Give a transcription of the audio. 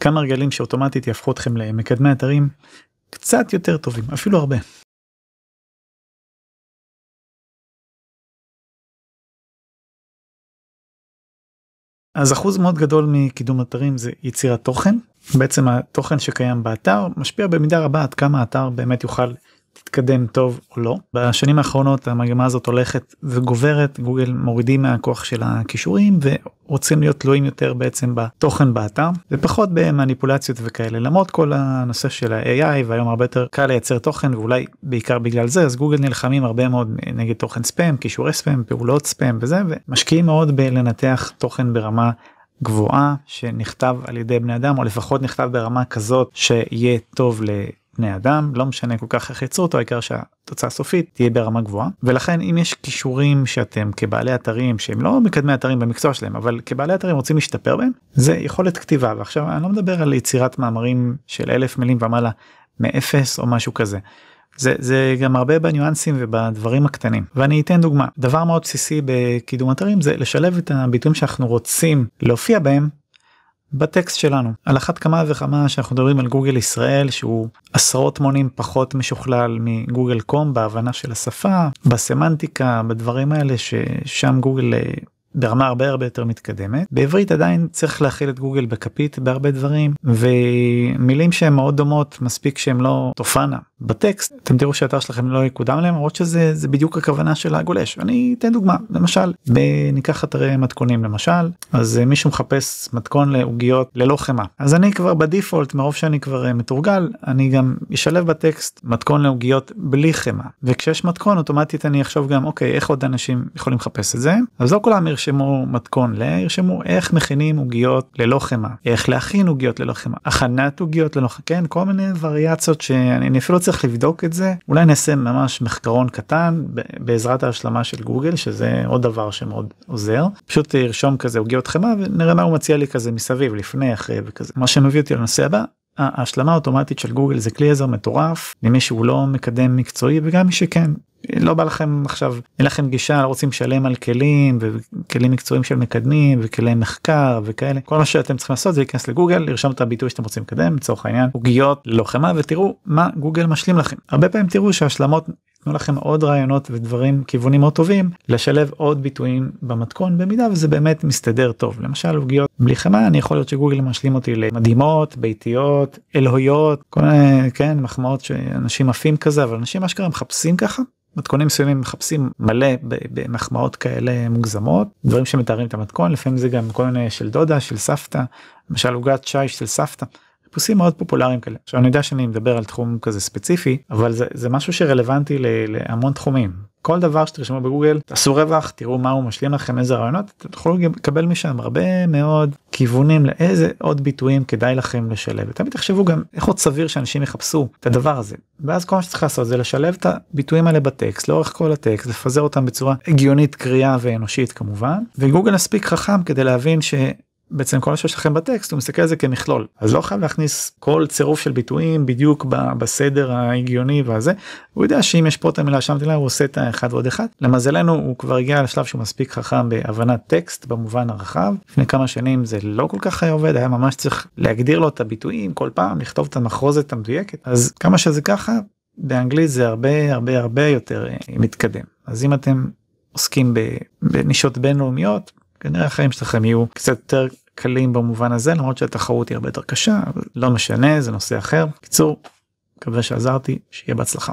כמה רגלים שאוטומטית יהפכו אתכם למקדמי אתרים קצת יותר טובים, אפילו הרבה. אז אחוז מאוד גדול מקידום אתרים זה יצירת תוכן. בעצם התוכן שקיים באתר משפיע במידה רבה עד כמה האתר באמת יוכל תתקדם טוב או לא. בשנים האחרונות המגמה הזאת הולכת וגוברת, גוגל מורידים מהכוח של הכישורים ורוצים להיות תלויים יותר בעצם בתוכן באתר ופחות במניפולציות וכאלה למרות כל הנושא של ה-AI והיום הרבה יותר קל לייצר תוכן ואולי בעיקר בגלל זה אז גוגל נלחמים הרבה מאוד נגד תוכן ספאם, כישורי ספאם, פעולות ספאם וזה ומשקיעים מאוד בלנתח תוכן ברמה גבוהה שנכתב על ידי בני אדם או לפחות נכתב ברמה כזאת שיהיה טוב ל... בני אדם לא משנה כל כך איך יצרו אותו העיקר שהתוצאה הסופית תהיה ברמה גבוהה. ולכן אם יש כישורים שאתם כבעלי אתרים שהם לא מקדמי אתרים במקצוע שלהם אבל כבעלי אתרים רוצים להשתפר בהם זה יכולת כתיבה. ועכשיו אני לא מדבר על יצירת מאמרים של אלף מילים ומעלה מאפס או משהו כזה. זה זה גם הרבה בניואנסים ובדברים הקטנים. ואני אתן דוגמה. דבר מאוד בסיסי בקידום אתרים זה לשלב את הביטויים שאנחנו רוצים להופיע בהם בטקסט שלנו על אחת כמה וכמה שאנחנו מדברים על גוגל ישראל שהוא עשרות מונים פחות משוכלל מגוגל קום בהבנה של השפה בסמנטיקה בדברים האלה ששם גוגל אה, ברמה הרבה הרבה יותר מתקדמת. בעברית עדיין צריך להכיל את גוגל בכפית בהרבה דברים ומילים שהן מאוד דומות מספיק שהן לא תופענה בטקסט אתם תראו שהאתר שלכם לא יקודם להם למרות שזה זה בדיוק הכוונה של הגולש. אני אתן דוגמה למשל ניקח אתרי מתכונים למשל אז מישהו מחפש מתכון לעוגיות ללא חמאה. אז אני כבר בדיפולט מרוב שאני כבר אה, מתורגל אני גם אשלב בטקסט מתכון לעוגיות בלי חמאה. וכשיש מתכון אוטומטית אני אחשוב גם אוקיי איך עוד אנשים יכולים לחפש את זה? אז לא כולם ירשמו מתכון ל ירשמו איך מכינים עוגיות ללא חמאה איך להכין עוגיות ללא חמאה הכנת עוגיות ללא חמאה כן כל מיני וריאציות שאני אפילו צריך לבדוק את זה. אולי נעשה ממש מחקרון קטן בעזרת ההשלמה של גוגל שזה עוד דבר שמאוד עוזר. פשוט ירשום כזה עוגיות חמאה ונראה מה הוא מציע לי כזה מסביב לפני אחרי וכזה. מה שמביא אותי לנושא הבא ההשלמה האוטומטית של גוגל זה כלי עזר מטורף למי שהוא לא מקדם מקצועי וגם מי שכן לא בא לכם עכשיו אין לכם גישה לא רוצים לשלם על כלים וכלים מקצועיים של מקדמים וכלי מחקר וכאלה. כל מה שאתם צריכים לעשות זה להיכנס לגוגל לרשום את הביטוי שאתם רוצים לקדם לצורך העניין עוגיות לוחמה ותראו מה גוגל משלים לכם. הרבה פעמים תראו שהשלמות יתנו לכם עוד רעיונות ודברים כיוונים מאוד טובים לשלב עוד ביטויים במתכון במידה וזה באמת מסתדר טוב. למשל עוגיות בלי חמאה אני יכול להיות שגוגל משלים אותי למדהימות ביתיות אלוהיות כל מיני כן מחמאות שאנשים עפים כזה אבל אנשים אשכרה מחפשים ככה מתכונים מסוימים מחפשים מלא במחמאות כאלה מוגזמות דברים שמתארים את המתכון לפעמים זה גם כל מיני של דודה של סבתא למשל עוגת שי של סבתא. חיפושים מאוד פופולריים כאלה. עכשיו אני יודע שאני מדבר על תחום כזה ספציפי אבל זה, זה משהו שרלוונטי להמון תחומים. כל דבר שתרשמו בגוגל תעשו רווח תראו מה הוא משלים לכם איזה רעיונות אתם תוכלו לקבל משם הרבה מאוד כיוונים לאיזה עוד ביטויים כדאי לכם לשלב. ותמיד תחשבו גם איך עוד סביר שאנשים יחפשו את הדבר הזה. ואז כל מה שצריך לעשות זה לשלב את הביטויים האלה בטקסט לאורך כל הטקסט לפזר אותם בצורה הגיונית קריאה ואנושית כמובן. וגוגל מספיק חכם כדי להבין ש... בעצם כל מה שיש לכם בטקסט הוא מסתכל על זה כמכלול. אז לא חייב להכניס כל צירוף של ביטויים בדיוק בסדר ההגיוני והזה. הוא יודע שאם יש פה את המילה שם הוא עושה את האחד ועוד אחד. למזלנו הוא כבר הגיע לשלב שהוא מספיק חכם בהבנת טקסט במובן הרחב. לפני כמה שנים זה לא כל כך היה עובד היה ממש צריך להגדיר לו את הביטויים כל פעם לכתוב את המחרוזת המדויקת. אז כמה שזה ככה באנגלית זה הרבה הרבה הרבה יותר אה, מתקדם. אז אם אתם עוסקים בנישות בינלאומיות כנראה החיים שלכם יהיו קצת יותר קלים במובן הזה למרות שהתחרות היא הרבה יותר קשה אבל לא משנה זה נושא אחר. קיצור מקווה שעזרתי שיהיה בהצלחה.